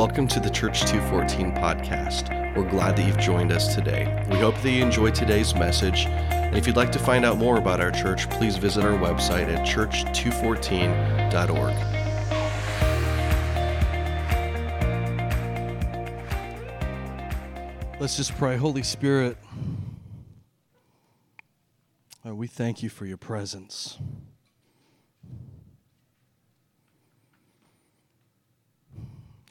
Welcome to the Church 214 podcast. We're glad that you've joined us today. We hope that you enjoyed today's message. And if you'd like to find out more about our church, please visit our website at church214.org. Let's just pray. Holy Spirit, we thank you for your presence.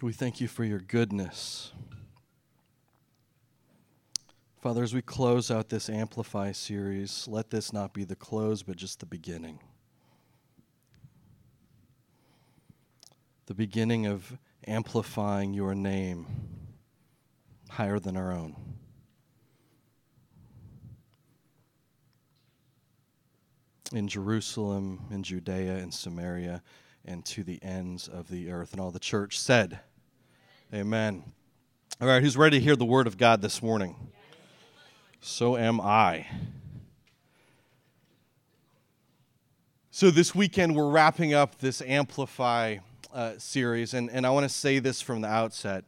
We thank you for your goodness. Father, as we close out this Amplify series, let this not be the close, but just the beginning. The beginning of amplifying your name higher than our own. In Jerusalem, in Judea, in Samaria, and to the ends of the earth. And all the church said, Amen. All right, who's ready to hear the word of God this morning? So am I. So, this weekend, we're wrapping up this Amplify uh, series, and, and I want to say this from the outset.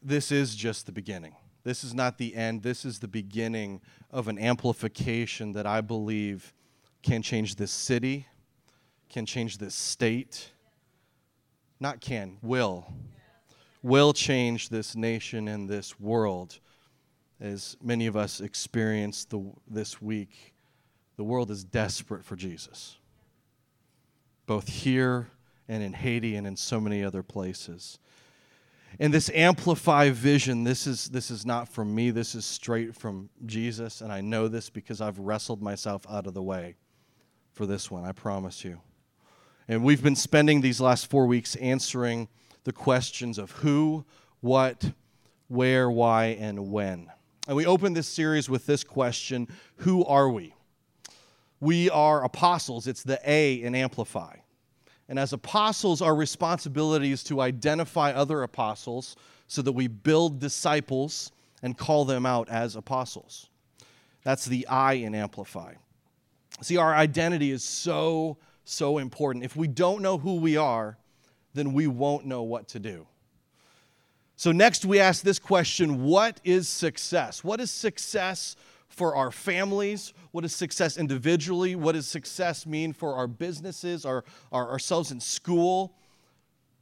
This is just the beginning. This is not the end. This is the beginning of an amplification that I believe can change this city, can change this state. Not can, will will change this nation and this world. As many of us experienced the, this week, the world is desperate for Jesus, both here and in Haiti and in so many other places. And this amplify vision, this is, this is not from me, this is straight from Jesus. And I know this because I've wrestled myself out of the way for this one, I promise you. And we've been spending these last four weeks answering the questions of who, what, where, why, and when. And we open this series with this question Who are we? We are apostles. It's the A in Amplify. And as apostles, our responsibility is to identify other apostles so that we build disciples and call them out as apostles. That's the I in Amplify. See, our identity is so, so important. If we don't know who we are, then we won't know what to do. So, next we ask this question What is success? What is success for our families? What does success individually? What does success mean for our businesses, our, our, ourselves in school,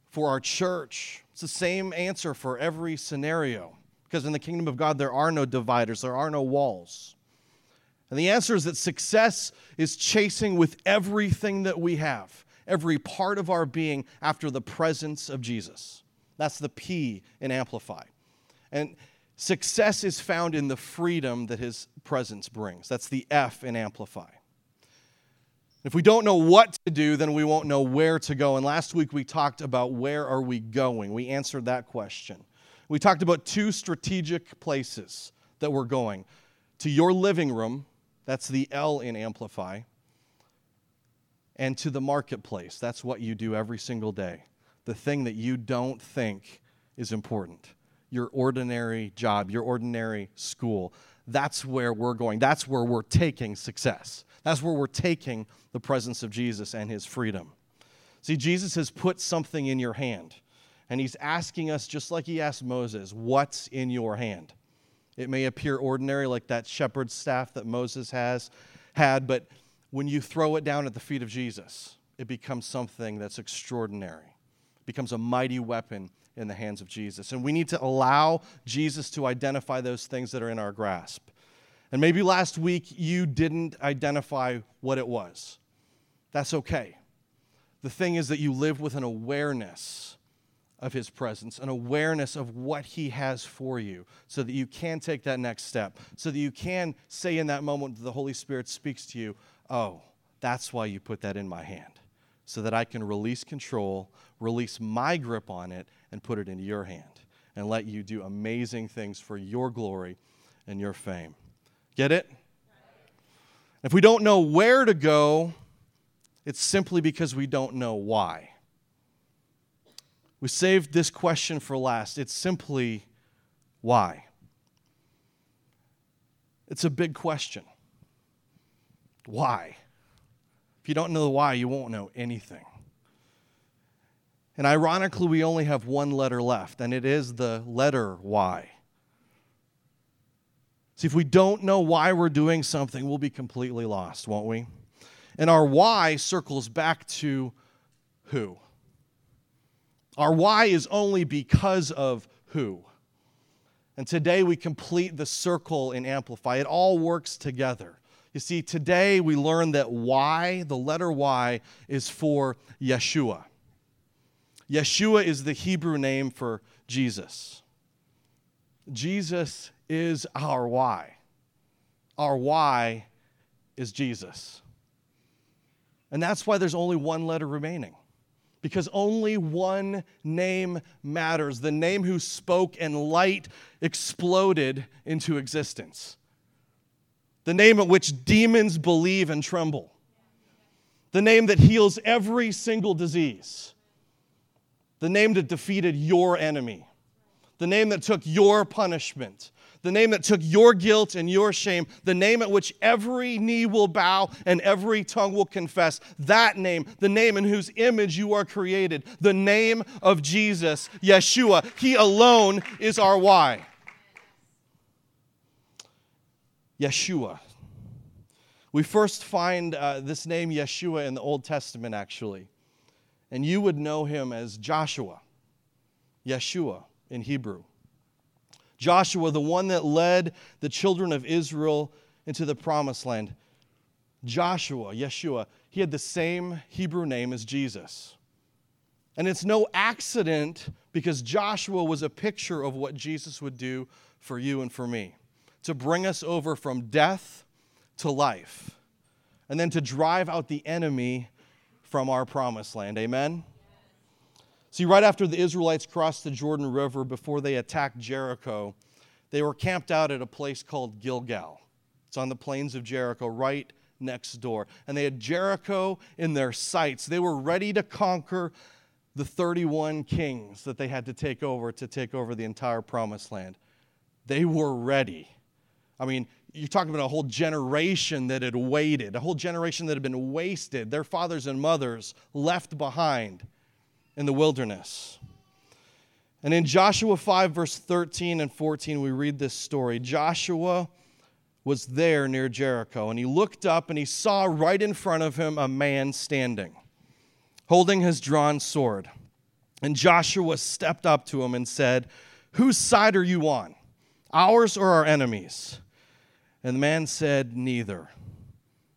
for our church? It's the same answer for every scenario. Because in the kingdom of God, there are no dividers, there are no walls. And the answer is that success is chasing with everything that we have every part of our being after the presence of Jesus. That's the P in Amplify. And success is found in the freedom that his presence brings. That's the F in Amplify. If we don't know what to do, then we won't know where to go. And last week we talked about where are we going? We answered that question. We talked about two strategic places that we're going to your living room, that's the L in Amplify, and to the marketplace. That's what you do every single day. The thing that you don't think is important. Your ordinary job, your ordinary school. That's where we're going. That's where we're taking success. That's where we're taking the presence of Jesus and his freedom. See, Jesus has put something in your hand, and he's asking us, just like he asked Moses, what's in your hand? It may appear ordinary, like that shepherd's staff that Moses has had, but when you throw it down at the feet of Jesus, it becomes something that's extraordinary. It becomes a mighty weapon in the hands of Jesus. And we need to allow Jesus to identify those things that are in our grasp. And maybe last week you didn't identify what it was. That's okay. The thing is that you live with an awareness of his presence, an awareness of what he has for you, so that you can take that next step, so that you can say in that moment that the Holy Spirit speaks to you, Oh, that's why you put that in my hand, so that I can release control, release my grip on it, and put it into your hand, and let you do amazing things for your glory and your fame. Get it? If we don't know where to go, it's simply because we don't know why. We saved this question for last. It's simply why. It's a big question. Why? If you don't know the why, you won't know anything. And ironically, we only have one letter left, and it is the letter Y. See, if we don't know why we're doing something, we'll be completely lost, won't we? And our why circles back to who? Our why is only because of who. And today we complete the circle in Amplify. It all works together. You see, today we learn that Y, the letter Y, is for Yeshua. Yeshua is the Hebrew name for Jesus. Jesus is our why. Our why is Jesus. And that's why there's only one letter remaining. Because only one name matters the name who spoke and light exploded into existence. The name at which demons believe and tremble. The name that heals every single disease. The name that defeated your enemy. The name that took your punishment the name that took your guilt and your shame, the name at which every knee will bow and every tongue will confess. That name, the name in whose image you are created, the name of Jesus, Yeshua. He alone is our why. Yeshua. We first find uh, this name Yeshua in the Old Testament, actually. And you would know him as Joshua, Yeshua in Hebrew. Joshua, the one that led the children of Israel into the promised land. Joshua, Yeshua, he had the same Hebrew name as Jesus. And it's no accident because Joshua was a picture of what Jesus would do for you and for me to bring us over from death to life, and then to drive out the enemy from our promised land. Amen? See, right after the Israelites crossed the Jordan River before they attacked Jericho, they were camped out at a place called Gilgal. It's on the plains of Jericho, right next door. And they had Jericho in their sights. They were ready to conquer the 31 kings that they had to take over to take over the entire promised land. They were ready. I mean, you're talking about a whole generation that had waited, a whole generation that had been wasted, their fathers and mothers left behind in the wilderness. And in Joshua 5, verse 13 and 14, we read this story. Joshua was there near Jericho, and he looked up and he saw right in front of him a man standing, holding his drawn sword. And Joshua stepped up to him and said, Whose side are you on, ours or our enemies? And the man said, Neither.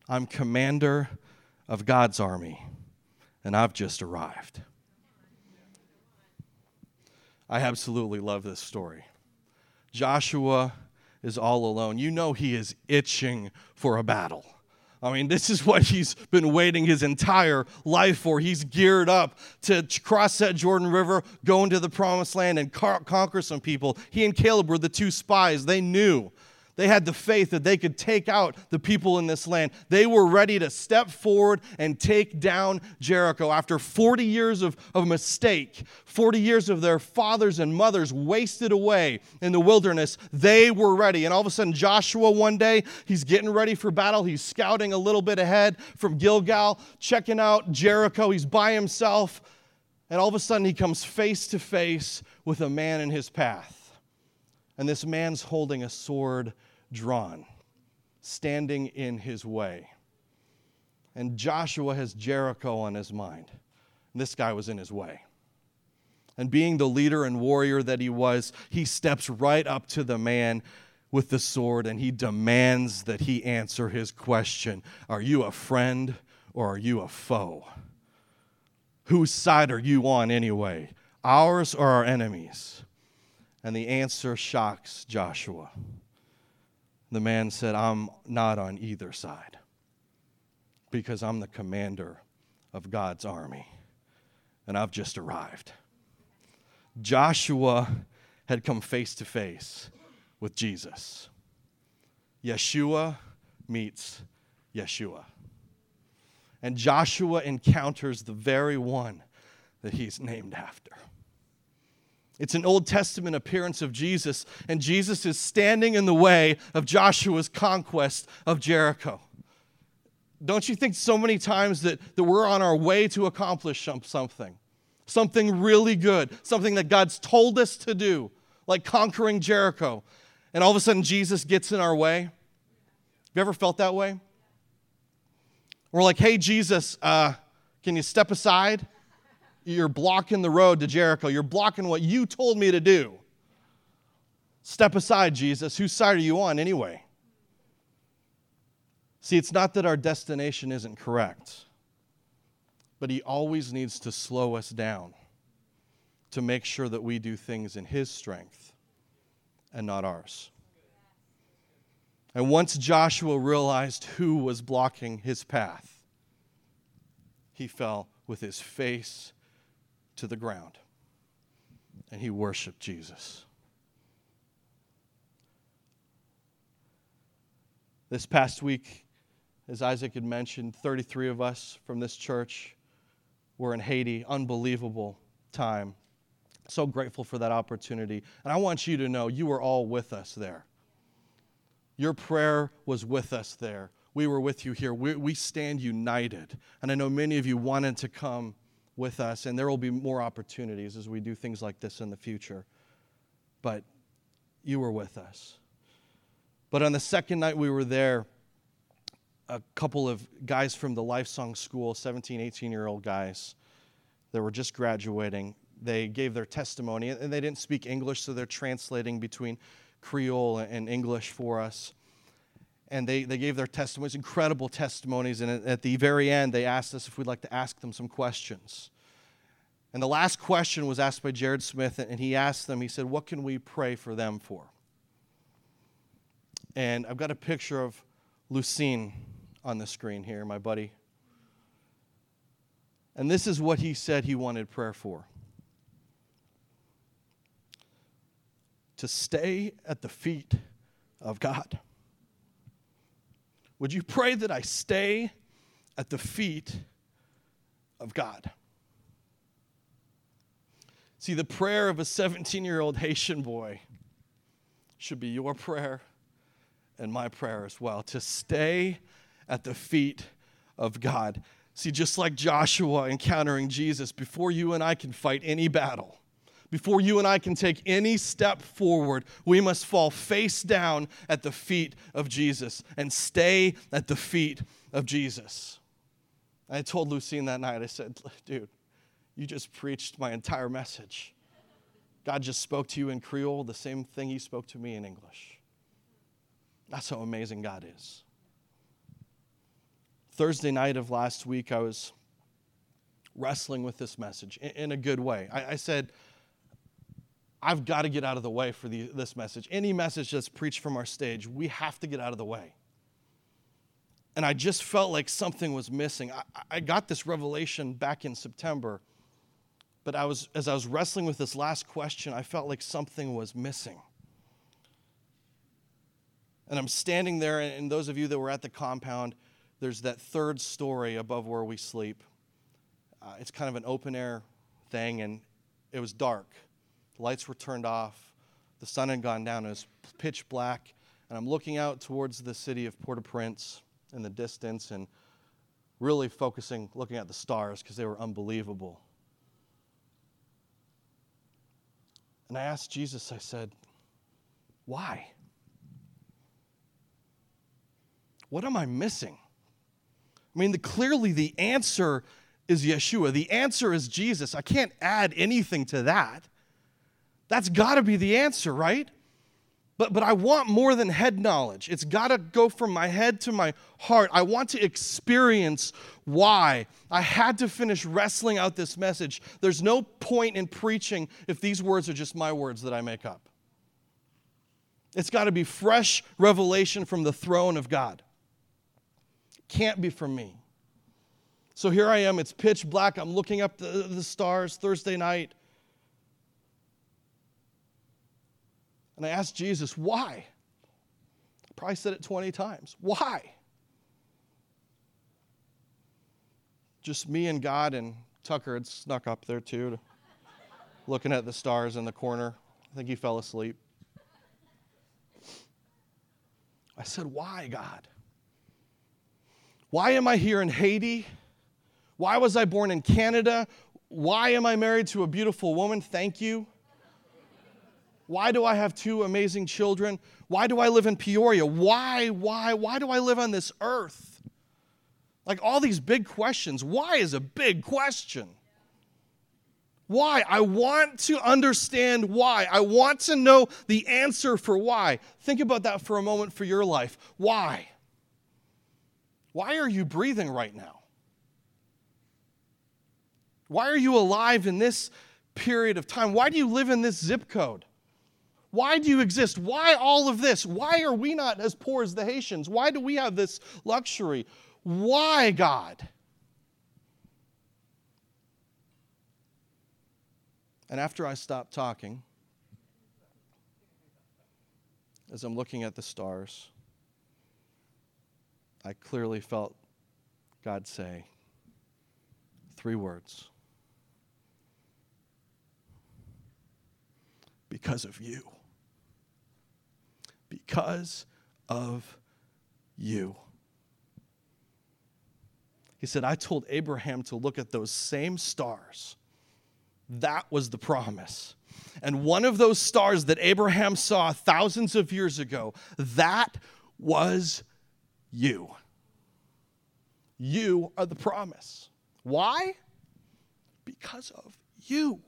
I'm commander of God's army, and I've just arrived. I absolutely love this story. Joshua is all alone. You know he is itching for a battle. I mean, this is what he's been waiting his entire life for. He's geared up to cross that Jordan River, go into the promised land, and conquer some people. He and Caleb were the two spies. They knew they had the faith that they could take out the people in this land. They were ready to step forward and take down Jericho. After 40 years of, of mistake, 40 years of their fathers and mothers wasted away in the wilderness, they were ready. And all of a sudden, Joshua, one day, he's getting ready for battle. He's scouting a little bit ahead from Gilgal, checking out Jericho. He's by himself. And all of a sudden, he comes face to face with a man in his path. And this man's holding a sword drawn, standing in his way. And Joshua has Jericho on his mind. And this guy was in his way. And being the leader and warrior that he was, he steps right up to the man with the sword and he demands that he answer his question Are you a friend or are you a foe? Whose side are you on anyway? Ours or our enemies? And the answer shocks Joshua. The man said, I'm not on either side because I'm the commander of God's army and I've just arrived. Joshua had come face to face with Jesus. Yeshua meets Yeshua. And Joshua encounters the very one that he's named after. It's an Old Testament appearance of Jesus, and Jesus is standing in the way of Joshua's conquest of Jericho. Don't you think so many times that, that we're on our way to accomplish something? something really good, something that God's told us to do, like conquering Jericho. And all of a sudden, Jesus gets in our way. Have you ever felt that way? We're like, hey, Jesus, uh, can you step aside? You're blocking the road to Jericho. You're blocking what you told me to do. Step aside, Jesus. Whose side are you on anyway? See, it's not that our destination isn't correct, but He always needs to slow us down to make sure that we do things in His strength and not ours. And once Joshua realized who was blocking his path, he fell with his face to the ground and he worshiped Jesus. This past week, as Isaac had mentioned, 33 of us from this church were in Haiti. Unbelievable time. So grateful for that opportunity. And I want you to know you were all with us there. Your prayer was with us there. We were with you here. We, we stand united. And I know many of you wanted to come with us, and there will be more opportunities as we do things like this in the future. But you were with us. But on the second night we were there, a couple of guys from the Life Song School, 17, 18 year old guys that were just graduating, they gave their testimony, and they didn't speak English, so they're translating between Creole and English for us. And they, they gave their testimonies, incredible testimonies. And at the very end, they asked us if we'd like to ask them some questions. And the last question was asked by Jared Smith, and he asked them, he said, What can we pray for them for? And I've got a picture of Lucine on the screen here, my buddy. And this is what he said he wanted prayer for to stay at the feet of God. Would you pray that I stay at the feet of God? See, the prayer of a 17 year old Haitian boy should be your prayer and my prayer as well to stay at the feet of God. See, just like Joshua encountering Jesus, before you and I can fight any battle, before you and I can take any step forward, we must fall face down at the feet of Jesus and stay at the feet of Jesus. I told Lucine that night, I said, dude, you just preached my entire message. God just spoke to you in Creole, the same thing he spoke to me in English. That's how amazing God is. Thursday night of last week, I was wrestling with this message in, a good way. I, I, said, I've got to get out of the way for the, this message. Any message that's preached from our stage, we have to get out of the way. And I just felt like something was missing. I, I got this revelation back in September, but I was, as I was wrestling with this last question, I felt like something was missing. And I'm standing there, and those of you that were at the compound, there's that third story above where we sleep. Uh, it's kind of an open air thing, and it was dark. The lights were turned off. The sun had gone down. It was pitch black. And I'm looking out towards the city of Port au Prince in the distance and really focusing, looking at the stars because they were unbelievable. And I asked Jesus, I said, why? What am I missing? I mean, the, clearly the answer is Yeshua. The answer is Jesus. I can't add anything to that. That's got to be the answer, right? But, but I want more than head knowledge. It's got to go from my head to my heart. I want to experience why. I had to finish wrestling out this message. There's no point in preaching if these words are just my words that I make up. It's got to be fresh revelation from the throne of God. Can't be from me. So here I am, it's pitch black. I'm looking up the, the stars Thursday night. And I asked Jesus, why? I probably said it 20 times. Why? Just me and God, and Tucker had snuck up there too, looking at the stars in the corner. I think he fell asleep. I said, Why, God? Why am I here in Haiti? Why was I born in Canada? Why am I married to a beautiful woman? Thank you. Why do I have two amazing children? Why do I live in Peoria? Why, why, why do I live on this earth? Like all these big questions. Why is a big question? Why? I want to understand why. I want to know the answer for why. Think about that for a moment for your life. Why? Why are you breathing right now? Why are you alive in this period of time? Why do you live in this zip code? Why do you exist? Why all of this? Why are we not as poor as the Haitians? Why do we have this luxury? Why, God? And after I stopped talking, as I'm looking at the stars, I clearly felt God say three words because of you. Because of you. He said, I told Abraham to look at those same stars. That was the promise. And one of those stars that Abraham saw thousands of years ago, that was you. You are the promise. Why? Because of you.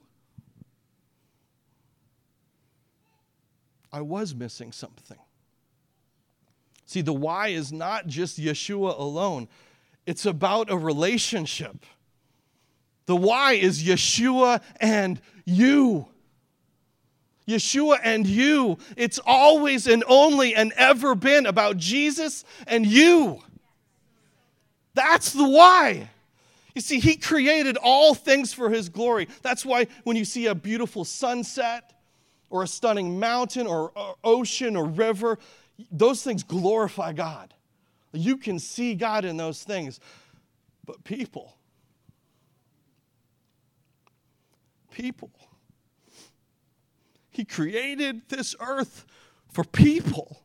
I was missing something. See, the why is not just Yeshua alone, it's about a relationship. The why is Yeshua and you. Yeshua and you. It's always and only and ever been about Jesus and you. That's the why. You see, He created all things for His glory. That's why when you see a beautiful sunset or a stunning mountain or, or ocean or river, those things glorify God. You can see God in those things. But people, people. He created this earth for people.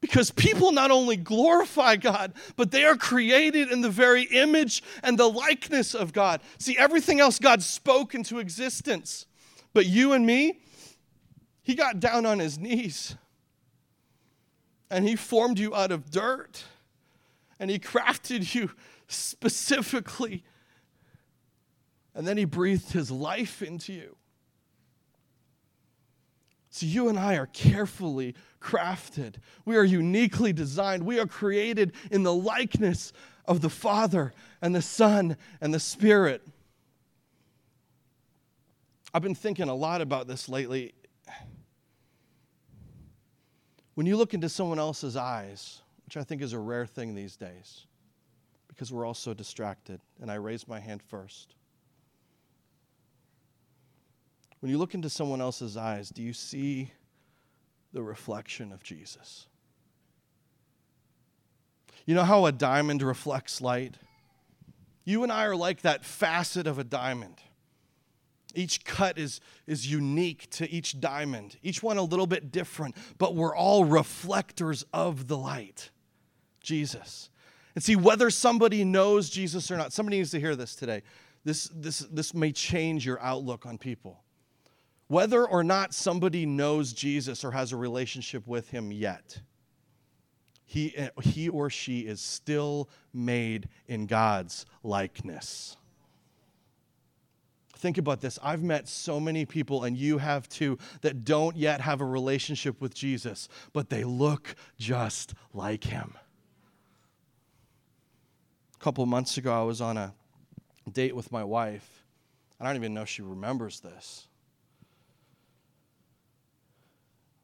Because people not only glorify God, but they are created in the very image and the likeness of God. See, everything else God spoke into existence. But you and me, He got down on His knees and He formed you out of dirt and He crafted you specifically and then he breathed his life into you. So you and I are carefully crafted. We are uniquely designed. We are created in the likeness of the Father and the Son and the Spirit. I've been thinking a lot about this lately. When you look into someone else's eyes, which I think is a rare thing these days, because we're all so distracted, and I raise my hand first. When you look into someone else's eyes, do you see the reflection of Jesus? You know how a diamond reflects light? You and I are like that facet of a diamond. Each cut is, is unique to each diamond, each one a little bit different, but we're all reflectors of the light, Jesus. And see, whether somebody knows Jesus or not, somebody needs to hear this today. This, this, this may change your outlook on people whether or not somebody knows Jesus or has a relationship with him yet, he, he or she is still made in God's likeness. Think about this. I've met so many people, and you have too, that don't yet have a relationship with Jesus, but they look just like him. A couple months ago, I was on a date with my wife. I don't even know if she remembers this.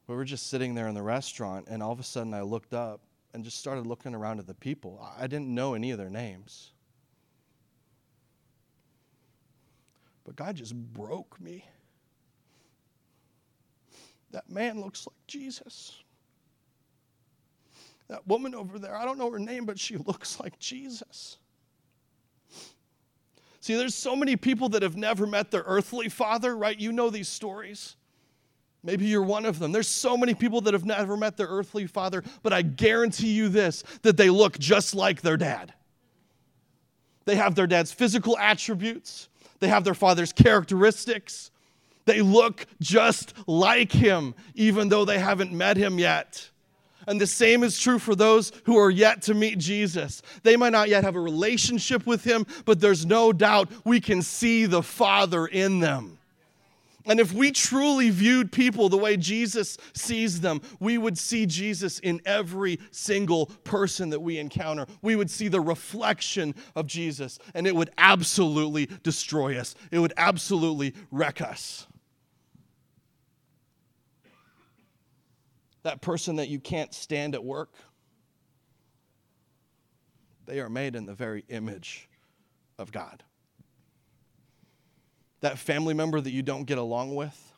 We were just sitting there in the restaurant, and all of a sudden I looked up and just started looking around at the people. I didn't know any of their names. But God just broke me. That man looks like Jesus. That woman over there, I don't know her name, but she looks like Jesus. See, there's so many people that have never met their earthly father, right? You know these stories. Maybe you're one of them. There's so many people that have never met their earthly father, but I guarantee you this that they look just like their dad. They have their dad's physical attributes, they have their father's characteristics. They look just like him, even though they haven't met him yet. And the same is true for those who are yet to meet Jesus. They might not yet have a relationship with him, but there's no doubt we can see the Father in them. And if we truly viewed people the way Jesus sees them, we would see Jesus in every single person that we encounter. We would see the reflection of Jesus, and it would absolutely destroy us. It would absolutely wreck us. That person that you can't stand at work, they are made in the very image of God that family member that you don't get along with,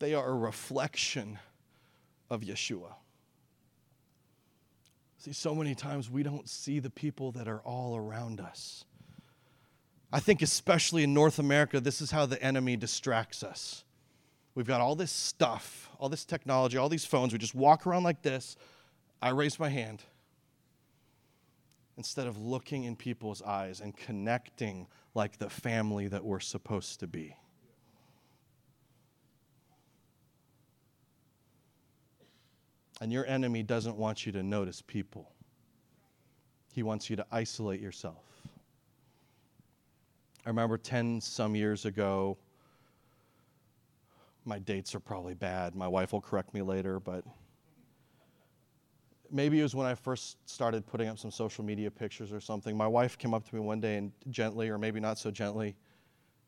they are a reflection of Yeshua. See, so many times we don't see the people that are all around us. I think, especially in North America, this is how the enemy distracts us. We've got all this stuff, all this technology, all these phones. We just walk around like this. I raise my hand. Instead of looking in people's eyes and connecting like the family that we're supposed to be. And your enemy doesn't want you to notice people, he wants you to isolate yourself. I remember 10 some years ago, my dates are probably bad. My wife will correct me later, but maybe it was when I first started putting up some social media pictures or something. My wife came up to me one day and gently, or maybe not so gently,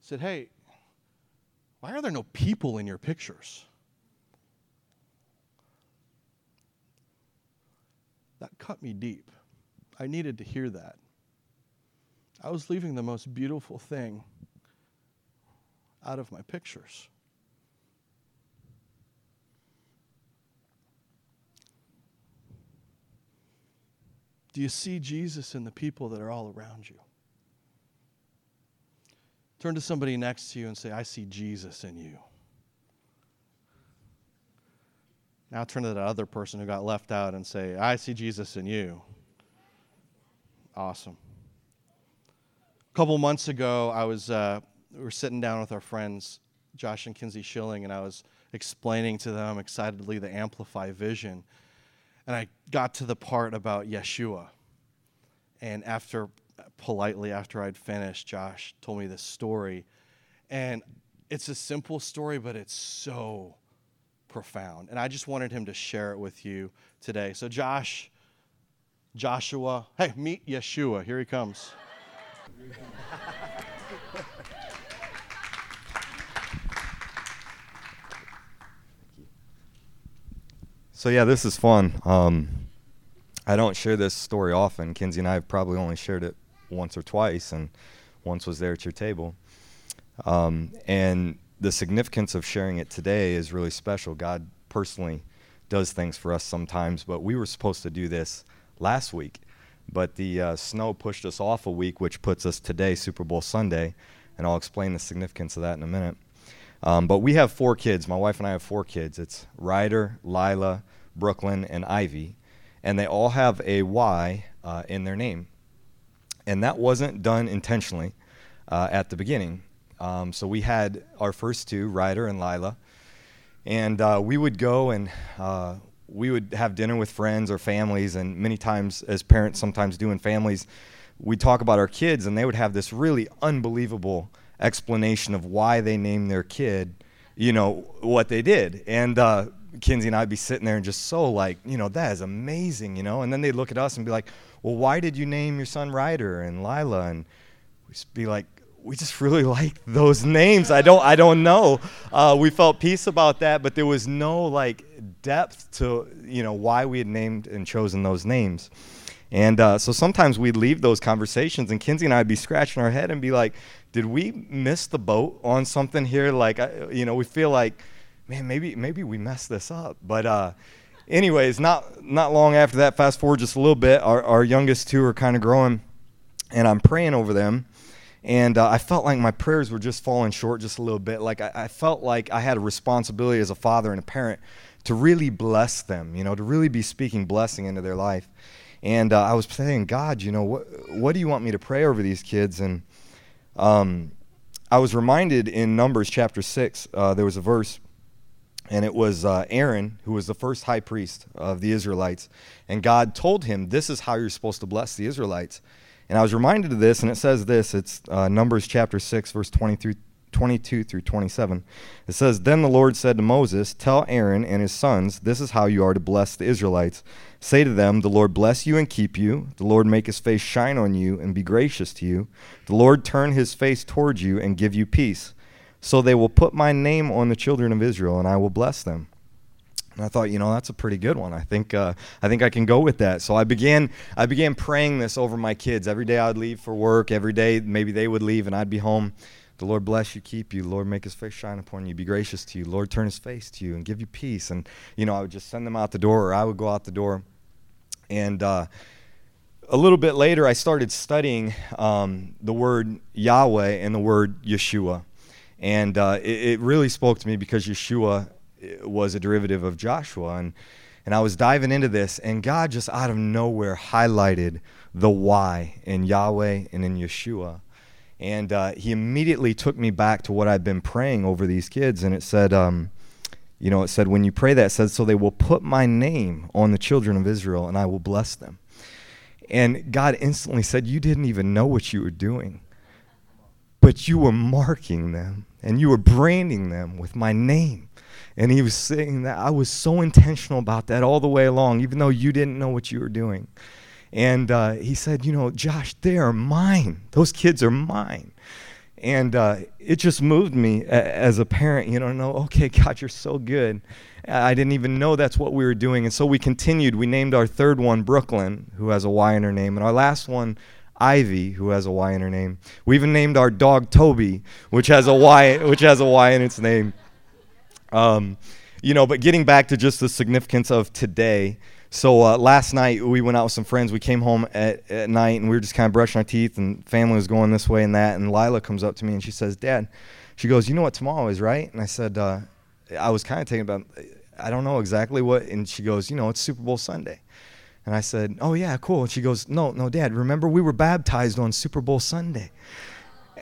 said, Hey, why are there no people in your pictures? That cut me deep. I needed to hear that. I was leaving the most beautiful thing out of my pictures. Do you see Jesus in the people that are all around you? Turn to somebody next to you and say, I see Jesus in you. Now turn to that other person who got left out and say, I see Jesus in you. Awesome. A couple months ago, I was uh, we were sitting down with our friends, Josh and Kinsey Schilling, and I was explaining to them excitedly the Amplify vision and I got to the part about Yeshua. And after, politely, after I'd finished, Josh told me this story. And it's a simple story, but it's so profound. And I just wanted him to share it with you today. So, Josh, Joshua, hey, meet Yeshua. Here he comes. So yeah, this is fun. Um, I don't share this story often. Kinsey and I have probably only shared it once or twice, and once was there at your table. Um, and the significance of sharing it today is really special. God personally does things for us sometimes, but we were supposed to do this last week, but the uh, snow pushed us off a week, which puts us today, Super Bowl Sunday, and I'll explain the significance of that in a minute. Um, but we have four kids. My wife and I have four kids. It's Ryder, Lila, Brooklyn, and Ivy. And they all have a Y uh, in their name. And that wasn't done intentionally uh, at the beginning. Um, so we had our first two, Ryder and Lila. And uh, we would go and uh, we would have dinner with friends or families. And many times, as parents sometimes do in families, we talk about our kids, and they would have this really unbelievable explanation of why they named their kid, you know, what they did. And uh, Kinsey and I'd be sitting there and just so like, you know, that is amazing, you know. And then they'd look at us and be like, well, why did you name your son Ryder and Lila? And we'd be like, we just really like those names. I don't, I don't know. Uh, we felt peace about that, but there was no like depth to, you know, why we had named and chosen those names. And uh, so sometimes we'd leave those conversations, and Kinsey and I'd be scratching our head and be like, "Did we miss the boat on something here? Like, you know, we feel like, man, maybe maybe we messed this up." But uh, anyways, not not long after that, fast forward just a little bit, our, our youngest two are kind of growing, and I'm praying over them. And uh, I felt like my prayers were just falling short just a little bit. Like I, I felt like I had a responsibility as a father and a parent to really bless them, you know, to really be speaking blessing into their life. And uh, I was saying, God, you know, what, what do you want me to pray over these kids? And um, I was reminded in Numbers chapter 6, uh, there was a verse, and it was uh, Aaron, who was the first high priest of the Israelites. And God told him, This is how you're supposed to bless the Israelites. And I was reminded of this, and it says this it's uh, Numbers chapter 6, verse 20 through 22 through 27. It says, Then the Lord said to Moses, Tell Aaron and his sons, this is how you are to bless the Israelites. Say to them, The Lord bless you and keep you. The Lord make his face shine on you and be gracious to you. The Lord turn his face towards you and give you peace. So they will put my name on the children of Israel, and I will bless them. And I thought, you know, that's a pretty good one. I think, uh, I think I can go with that. So I began, I began praying this over my kids. Every day I'd leave for work. Every day, maybe they would leave, and I'd be home the Lord bless you, keep you. The Lord make his face shine upon you, be gracious to you. The Lord turn his face to you and give you peace. And, you know, I would just send them out the door or I would go out the door. And uh, a little bit later, I started studying um, the word Yahweh and the word Yeshua. And uh, it, it, really spoke to me because Yeshua uh, was a derivative of Joshua. And, and I was diving into this, and God just out of nowhere highlighted the why in Yahweh and in Yeshua. And uh, he immediately took me back to what I'd been praying over these kids. And it said, um, you know, it said, when you pray that, it says, so they will put my name on the children of Israel and I will bless them. And God instantly said, You didn't even know what you were doing, but you were marking them and you were branding them with my name. And he was saying that I was so intentional about that all the way along, even though you didn't know what you were doing. And uh, he said, You know, Josh, they are mine. Those kids are mine. And uh, it just moved me as a parent, you know, okay, God, you're so good. I didn't even know that's what we were doing. And so we continued. We named our third one Brooklyn, who has a Y in her name, and our last one, Ivy, who has a Y in her name. We even named our dog Toby, which has a Y, which has a Y in its name. Um, you know, but getting back to just the significance of today, so uh, last night we went out with some friends. We came home at, at night and we were just kind of brushing our teeth, and family was going this way and that. And Lila comes up to me and she says, "Dad," she goes, "You know what tomorrow is, right?" And I said, uh, "I was kind of thinking about, I don't know exactly what." And she goes, "You know, it's Super Bowl Sunday." And I said, "Oh yeah, cool." And she goes, "No, no, Dad. Remember we were baptized on Super Bowl Sunday."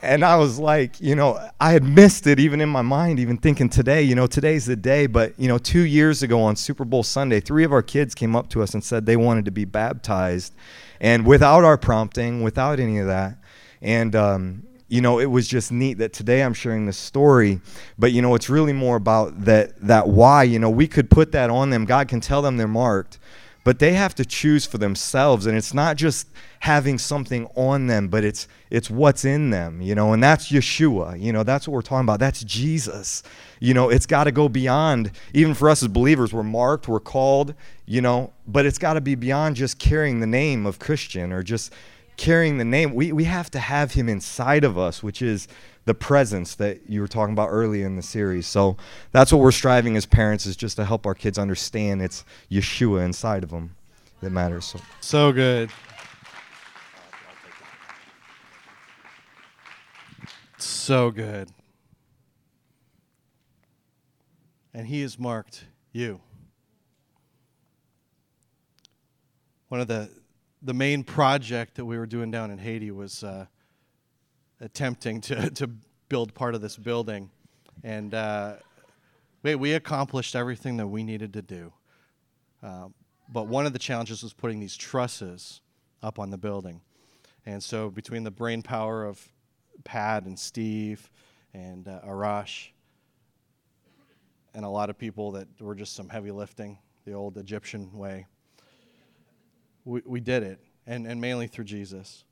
And I was like, you know, I had missed it even in my mind, even thinking today, you know, today's the day. But, you know, two years ago on Super Bowl Sunday, three of our kids came up to us and said they wanted to be baptized. And without our prompting, without any of that. And, um, you know, it was just neat that today I'm sharing this story, but you know, it's really more about that that why. You know, we could put that on them. God can tell them they're marked, but they have to choose for themselves and it's not just having something on them but it's it's what's in them you know and that's yeshua you know that's what we're talking about that's jesus. You know it's got to go beyond even for us as believers we're marked we're called you know but it's got to be beyond just carrying the name of christian or just carrying the name. We, we have to have him inside of us which is the presence that you were talking about earlier in the series. So that's what we're striving as parents is just to help our kids understand it's Yeshua inside of them that matters. So, so good. So good. And he has marked you. One of the the main project that we were doing down in Haiti was uh, attempting to, to build part of this building. And uh, we, we accomplished everything that we needed to do. Uh, but one of the challenges was putting these trusses up on the building. And so, between the brain power of Pat and Steve and uh, Arash, and a lot of people that were just some heavy lifting, the old Egyptian way, we, we did it, and, and mainly through Jesus.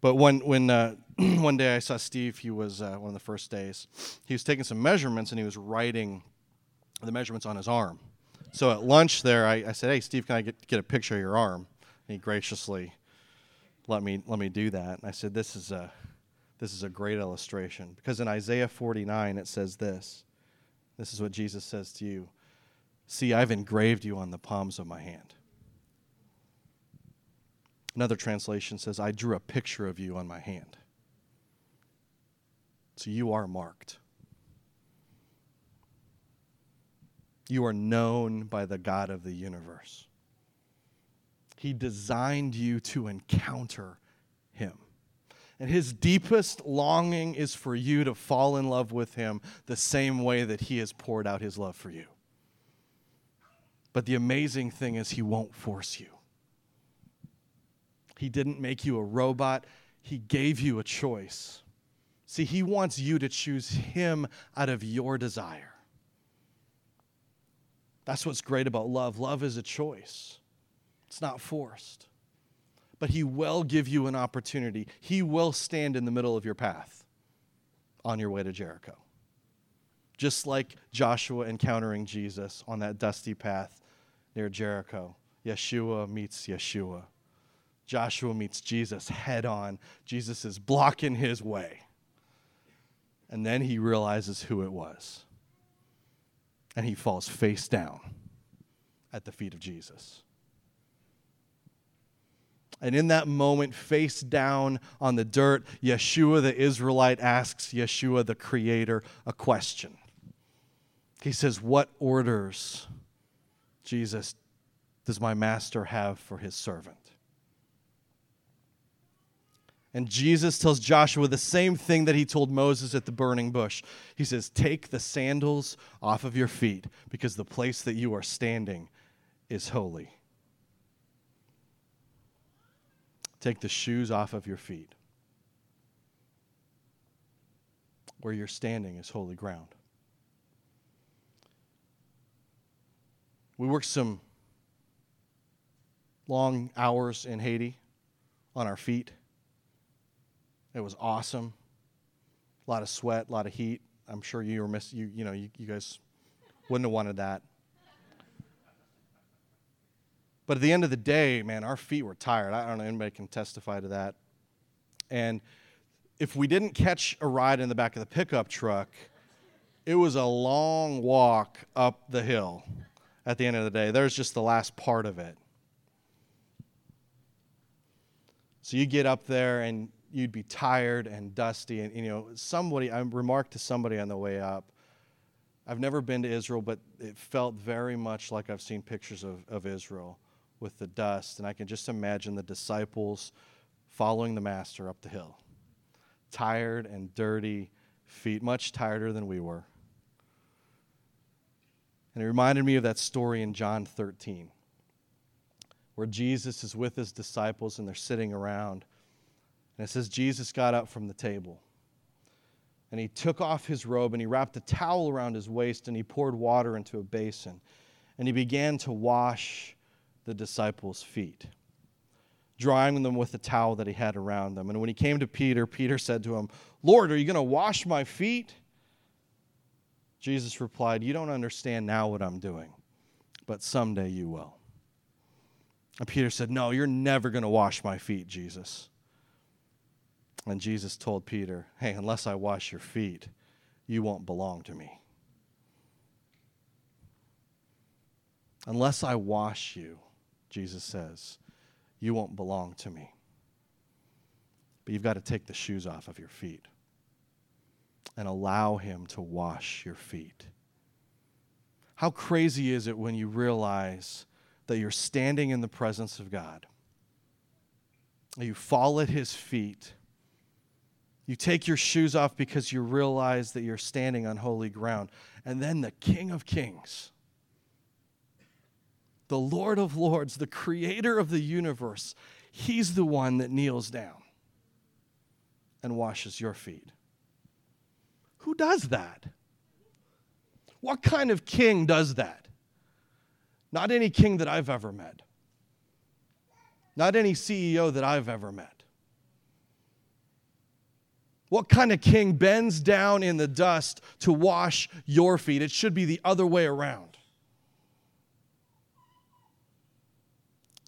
But when, when uh, one day I saw Steve, he was uh, one of the first days, he was taking some measurements and he was writing the measurements on his arm. So at lunch there, I, I said, Hey, Steve, can I get, get a picture of your arm? And he graciously let me, let me do that. And I said, This is a, this is a great illustration because in Isaiah 49 it says this. This is what Jesus says to you See, I've engraved you on the palms of my hand. Another translation says, I drew a picture of you on my hand. So you are marked. You are known by the God of the universe. He designed you to encounter Him. And His deepest longing is for you to fall in love with Him the same way that He has poured out His love for you. But the amazing thing is, He won't force you. He didn't make you a robot, He gave you a choice. See, He wants you to choose Him out of your desire. That's what's great about love. Love is a choice. It's not forced. But He will give you an opportunity. He will stand in the middle of your path on your way to Jericho. Just like Joshua encountering Jesus on that dusty path near Jericho. Yeshua meets Yeshua. Joshua meets Jesus head on. Jesus is blocking his way. And then he realizes who it was. And he falls face down at the feet of Jesus. And in that moment, face down on the dirt, Yeshua the Israelite asks Yeshua the Creator a question. He says, What orders, Jesus, does my master have for his servant? And Jesus tells Joshua the same thing that he told Moses at the burning bush. He says, Take the sandals off of your feet because the place that you are standing is holy. Take the shoes off of your feet. Where you're standing is holy ground. We worked some long hours in Haiti on our feet. It was awesome. A lot of sweat, a lot of heat. I'm sure you were miss you you know you, you guys wouldn't have wanted that. But at the end of the day, man, our feet were tired. I don't know anybody can testify to that. And if we didn't catch a ride in the back of the pickup truck, it was a long walk up the hill at the end of the day. There's just the last part of it. So you get up there and you'd be tired and dusty. And, you know, somebody, I remarked to somebody on the way up, I've never been to Israel, but it felt very much like I've seen pictures of, of Israel with the dust, and I can just imagine the disciples following the Master up the hill. Tired and dirty feet, much tireder than we were. And it reminded me of that story in John 13, where Jesus is with his disciples and they're sitting around. And it says, Jesus got up from the table. And he took off his robe and he wrapped a towel around his waist and he poured water into a basin. And he began to wash the disciples' feet, drying them with the towel that he had around them. And when he came to Peter, Peter said to him, Lord, are you going to wash my feet? Jesus replied, You don't understand now what I'm doing, but someday you will. And Peter said, No, you're never going to wash my feet, Jesus. And Jesus told Peter, Hey, unless I wash your feet, you won't belong to me. Unless I wash you, Jesus says, you won't belong to me. But you've got to take the shoes off of your feet and allow Him to wash your feet. How crazy is it when you realize that you're standing in the presence of God? You fall at His feet. You take your shoes off because you realize that you're standing on holy ground. And then the King of Kings the Lord of Lords, the creator of the universe, he's the one that kneels down and washes your feet. Who does that? What kind of king does that? Not any king that I've ever met. Not any CEO that I've ever met. What kind of king bends down in the dust to wash your feet? It should be the other way around.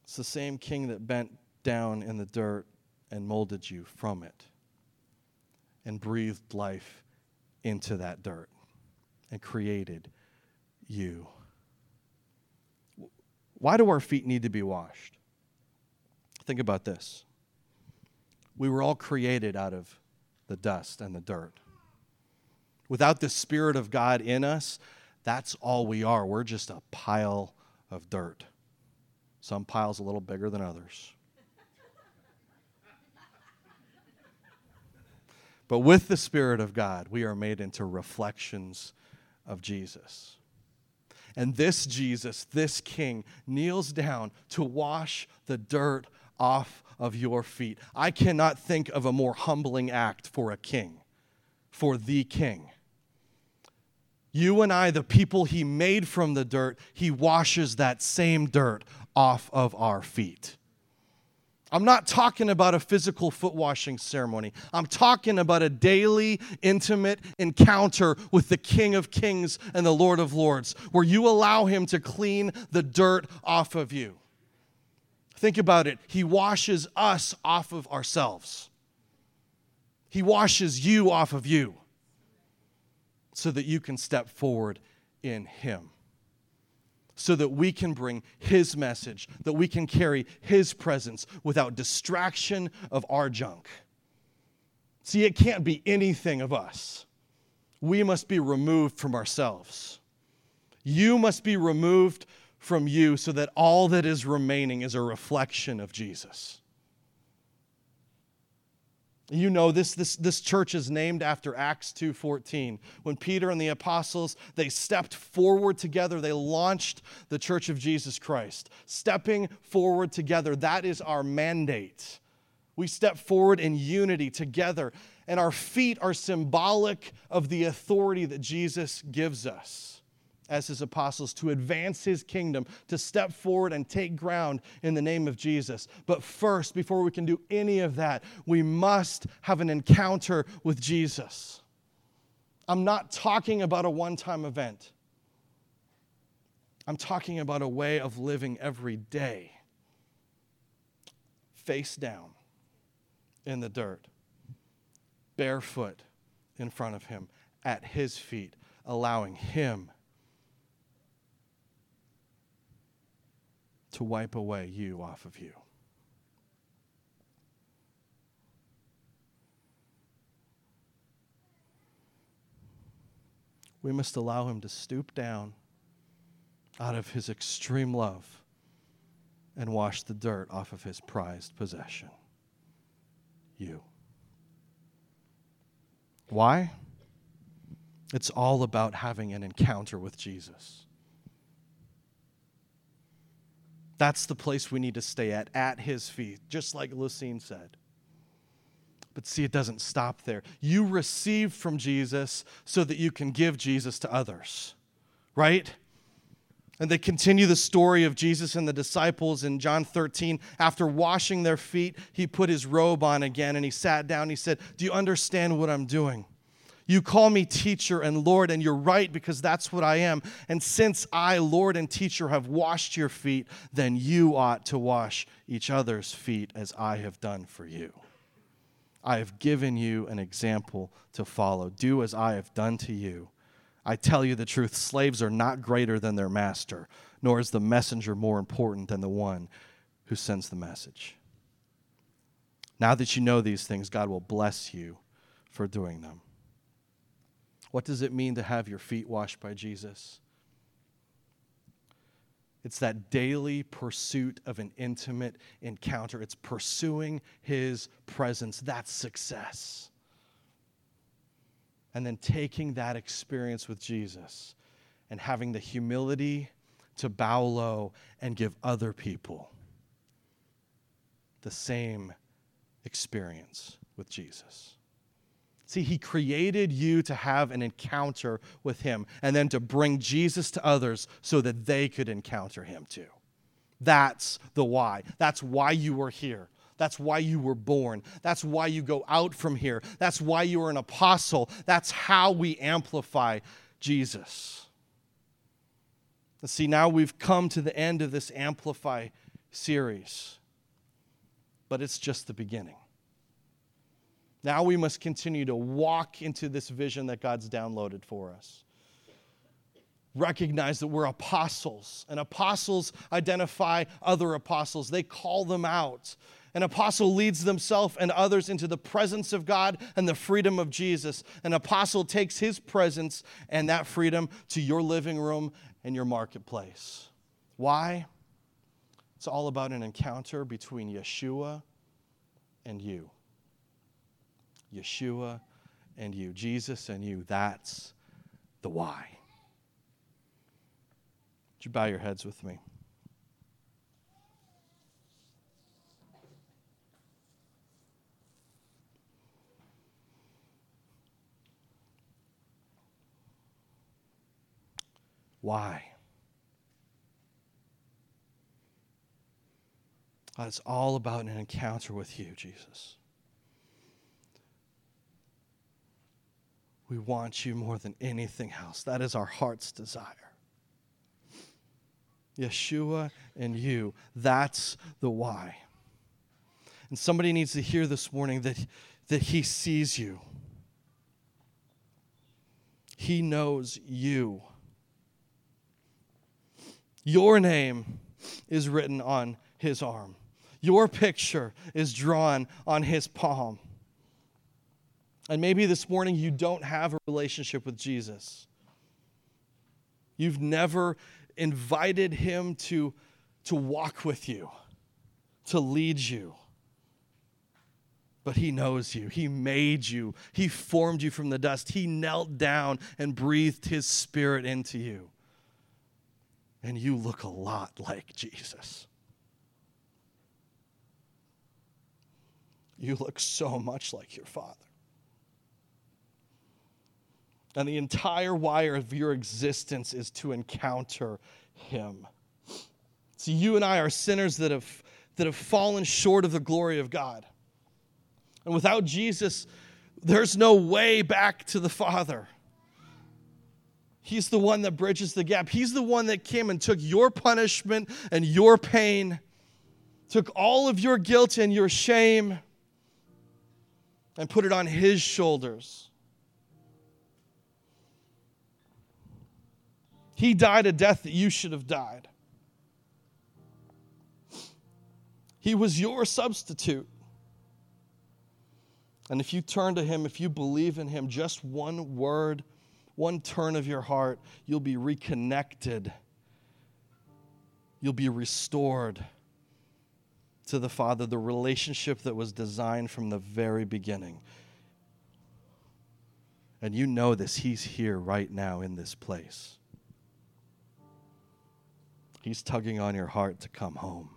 It's the same king that bent down in the dirt and molded you from it and breathed life into that dirt and created you. Why do our feet need to be washed? Think about this. We were all created out of the dust and the dirt. Without the Spirit of God in us, that's all we are. We're just a pile of dirt. Some piles a little bigger than others. But with the Spirit of God, we are made into reflections of Jesus. And this Jesus, this King, kneels down to wash the dirt off of your feet. I cannot think of a more humbling act for a king, for the King. You and I, the people he made from the dirt, he washes that same dirt off of our feet. I'm not talking about a physical foot washing ceremony. I'm talking about a daily, intimate encounter with the King of Kings and the Lord of Lords, where you allow Him to clean the dirt off of you. Think about it. He washes us off of ourselves, He washes you off of you so that you can step forward in Him so that we can bring His message, that we can carry His presence without distraction of our junk. See, it can't be anything of us. We must be removed from ourselves. You must be removed from you so that all that is remaining is a reflection of Jesus. You know this, this, this church is named after Acts 2.14. When Peter and the apostles, they stepped forward together. They launched the church of Jesus Christ. Stepping forward together, that is our mandate. We step forward in unity together, and our feet are symbolic of the authority that Jesus gives us as his apostles to advance his kingdom, to step forward and take ground in the name of Jesus. But first, before we can do any of that, we must have an encounter with Jesus. I'm not talking about a one time event, I'm talking about a way of living every day, face down in the dirt, barefoot in front of him, at his feet, allowing him to wipe away you off of you. We must allow him to stoop down out of his extreme love and wash the dirt off of his prized possession you. Why? It's all about having an encounter with Jesus. That's the place we need to stay at, at his feet, just like Lucine said. But see, it doesn't stop there. You receive from Jesus so that you can give Jesus to others, right? And they continue the story of Jesus and the disciples in John 13. After washing their feet, he put his robe on again and he sat down. He said, Do you understand what I'm doing? You call me teacher and Lord, and you're right because that's what I am. And since I, Lord and teacher, have washed your feet, then you ought to wash each other's feet as I have done for you. I have given you an example to follow. Do as I have done to you. I tell you the truth slaves are not greater than their master, nor is the messenger more important than the one who sends the message. Now that you know these things, God will bless you for doing them. What does it mean to have your feet washed by Jesus? It's that daily pursuit of an intimate encounter. It's pursuing his presence. That's success. And then taking that experience with Jesus and having the humility to bow low and give other people the same experience with Jesus. See, He created you to have an encounter with Him and then to bring Jesus to others so that they could encounter Him too. That's the why. That's why you were here. That's why you were born. That's why you go out from here. That's why you are an apostle. That's how we amplify Jesus. And see, now we've come to the end of this Amplify series, but it's just the beginning. Now we must continue to walk into this vision that God's downloaded for us. Recognize that we're apostles, and apostles identify other apostles, they call them out. An apostle leads themselves and others into the presence of God and the freedom of Jesus. An apostle takes his presence and that freedom to your living room and your marketplace. Why? It's all about an encounter between Yeshua and you. Yeshua and you. Jesus and you. That's the why. Would you bow your heads with me? Why? it's all about an encounter with you, Jesus. We want you more than anything else. That is our heart's desire. Yeshua and you, that's the why. And somebody needs to hear this morning that, that He sees you, He knows you. Your name is written on His arm. Your picture is drawn on his palm. And maybe this morning you don't have a relationship with Jesus. You've never invited him to, to walk with you, to lead you. But he knows you. He made you. He formed you from the dust. He knelt down and breathed his spirit into you. And you look a lot like Jesus. You look so much like your father. And the entire wire of your existence is to encounter him. So you and I are sinners that have, that have fallen short of the glory of God. And without Jesus, there's no way back to the Father. He's the one that bridges the gap. He's the one that came and took your punishment and your pain, took all of your guilt and your shame and put it on his shoulders. He died a death that you should have died. He was your substitute. And if you turn to him, if you believe in him, just one word, one turn of your heart, you'll be reconnected. You'll be restored to the Father, the relationship that was designed from the very beginning. And you know this, He's here right now in this place. He's tugging on your heart to come home.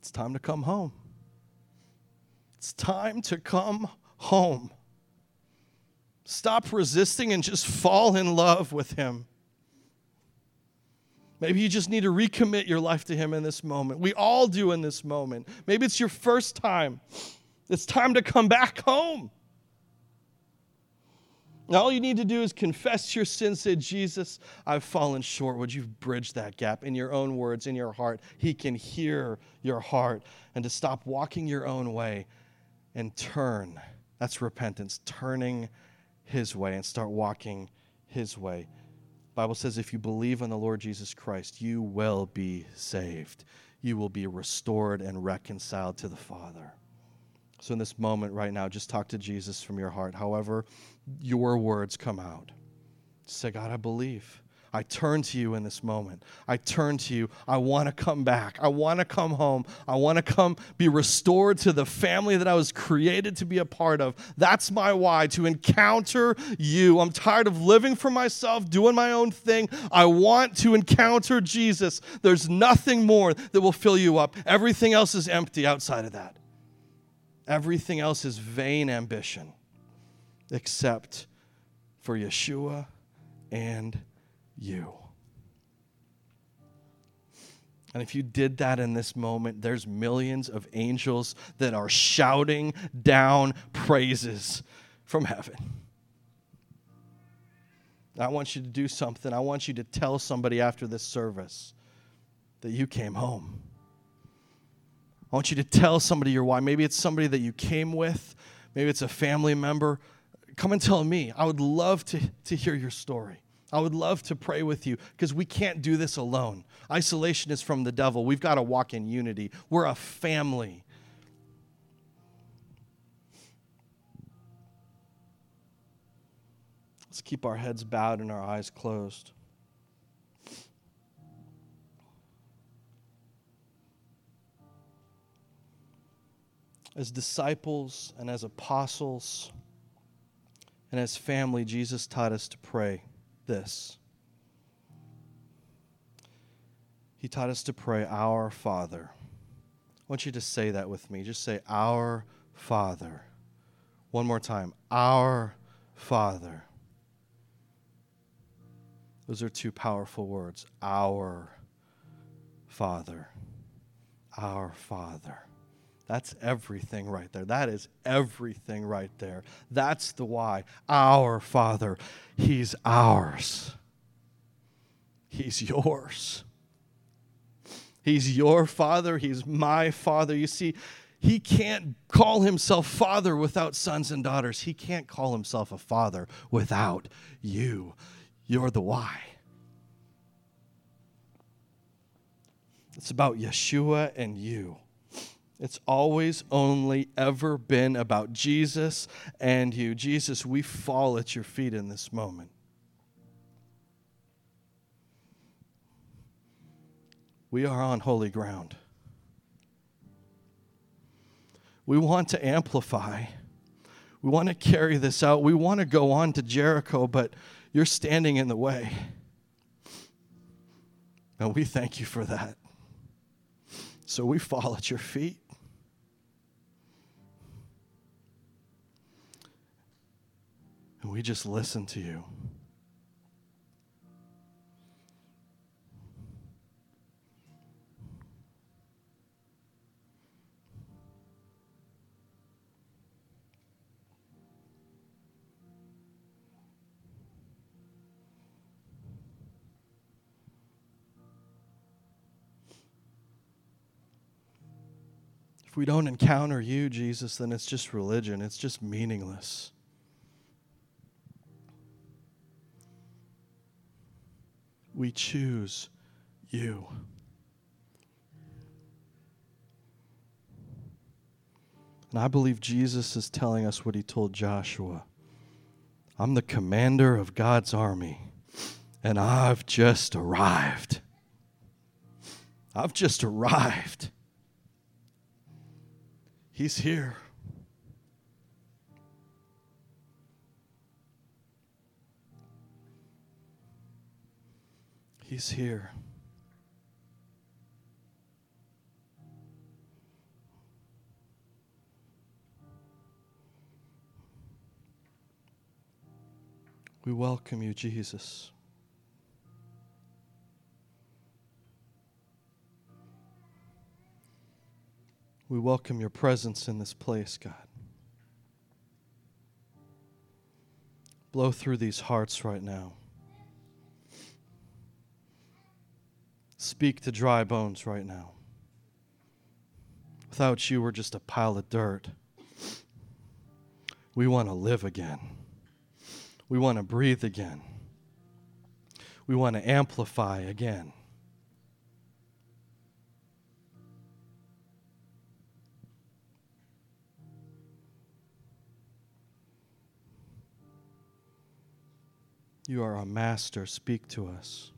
It's time to come home. It's time to come home. Stop resisting and just fall in love with Him. Maybe you just need to recommit your life to Him in this moment. We all do in this moment. Maybe it's your first time. It's time to come back home. Now, all you need to do is confess your sin, say, Jesus, I've fallen short. Would you bridge that gap in your own words, in your heart? He can hear your heart. And to stop walking your own way and turn. That's repentance, turning His way and start walking His way. Bible says if you believe in the Lord Jesus Christ, you will be saved. You will be restored and reconciled to the Father. So, in this moment right now, just talk to Jesus from your heart, however, your words come out. Say, God, I believe. I turn to you in this moment. I turn to you. I want to come back. I want to come home. I want to come be restored to the family that I was created to be a part of. That's my why, to encounter you. I'm tired of living for myself, doing my own thing. I want to encounter Jesus. There's nothing more that will fill you up. Everything else is empty outside of that. Everything else is vain ambition except for Yeshua and you. And if you did that in this moment, there's millions of angels that are shouting down praises from heaven. I want you to do something. I want you to tell somebody after this service that you came home. I want you to tell somebody your why. Maybe it's somebody that you came with, maybe it's a family member. Come and tell me. I would love to, to hear your story. I would love to pray with you because we can't do this alone. Isolation is from the devil. We've got to walk in unity. We're a family. Let's keep our heads bowed and our eyes closed. As disciples and as apostles and as family, Jesus taught us to pray this. He taught us to pray, Our Father. I want you to say that with me. Just say, Our Father. One more time, Our Father. Those are two powerful words. Our Father. Our Father. That's everything right there. That is everything right there. That's the why. Our Father. He's ours. He's yours. He's your Father. He's my Father. You see, he can't call himself Father without sons and daughters. He can't call himself a Father without you. You're the why. It's about Yeshua and you. It's always only ever been about Jesus and you. Jesus, we fall at your feet in this moment. We are on holy ground. We want to amplify. We want to carry this out. We want to go on to Jericho, but you're standing in the way. And we thank you for that. So we fall at your feet. And we just listen to you. If we don't encounter you, Jesus, then it's just religion, it's just meaningless. We choose you. And I believe Jesus is telling us what he told Joshua I'm the commander of God's army, and I've just arrived. I've just arrived. He's here. He's here. We welcome you, Jesus. We welcome your presence in this place, God. Blow through these hearts right now. Speak to dry bones right now. Without you, we're just a pile of dirt. We want to live again. We want to breathe again. We want to amplify again. You are our master. Speak to us.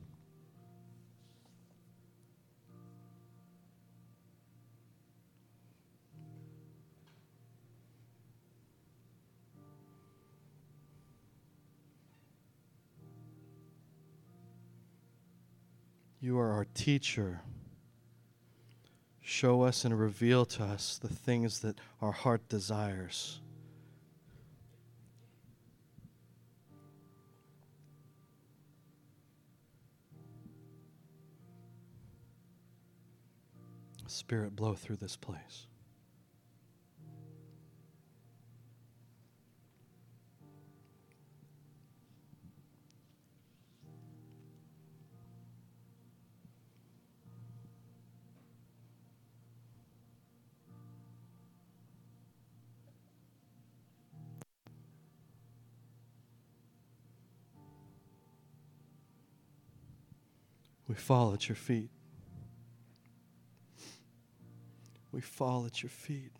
You are our teacher. Show us and reveal to us the things that our heart desires. Spirit, blow through this place. We fall at your feet. We fall at your feet.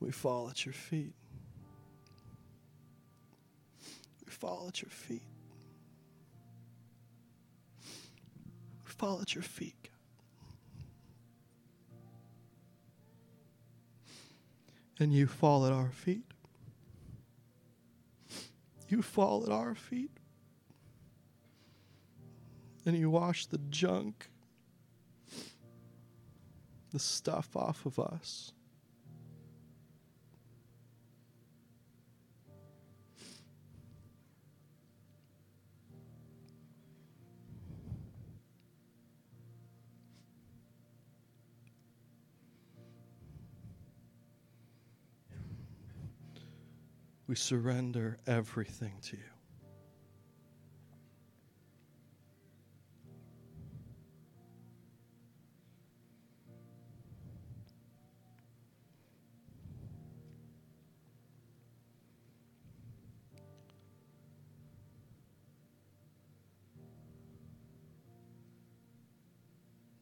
We fall at your feet. We fall at your feet. We fall at your feet. And you fall at our feet. You fall at our feet. And you wash the junk, the stuff off of us. We surrender everything to you.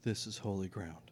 This is holy ground.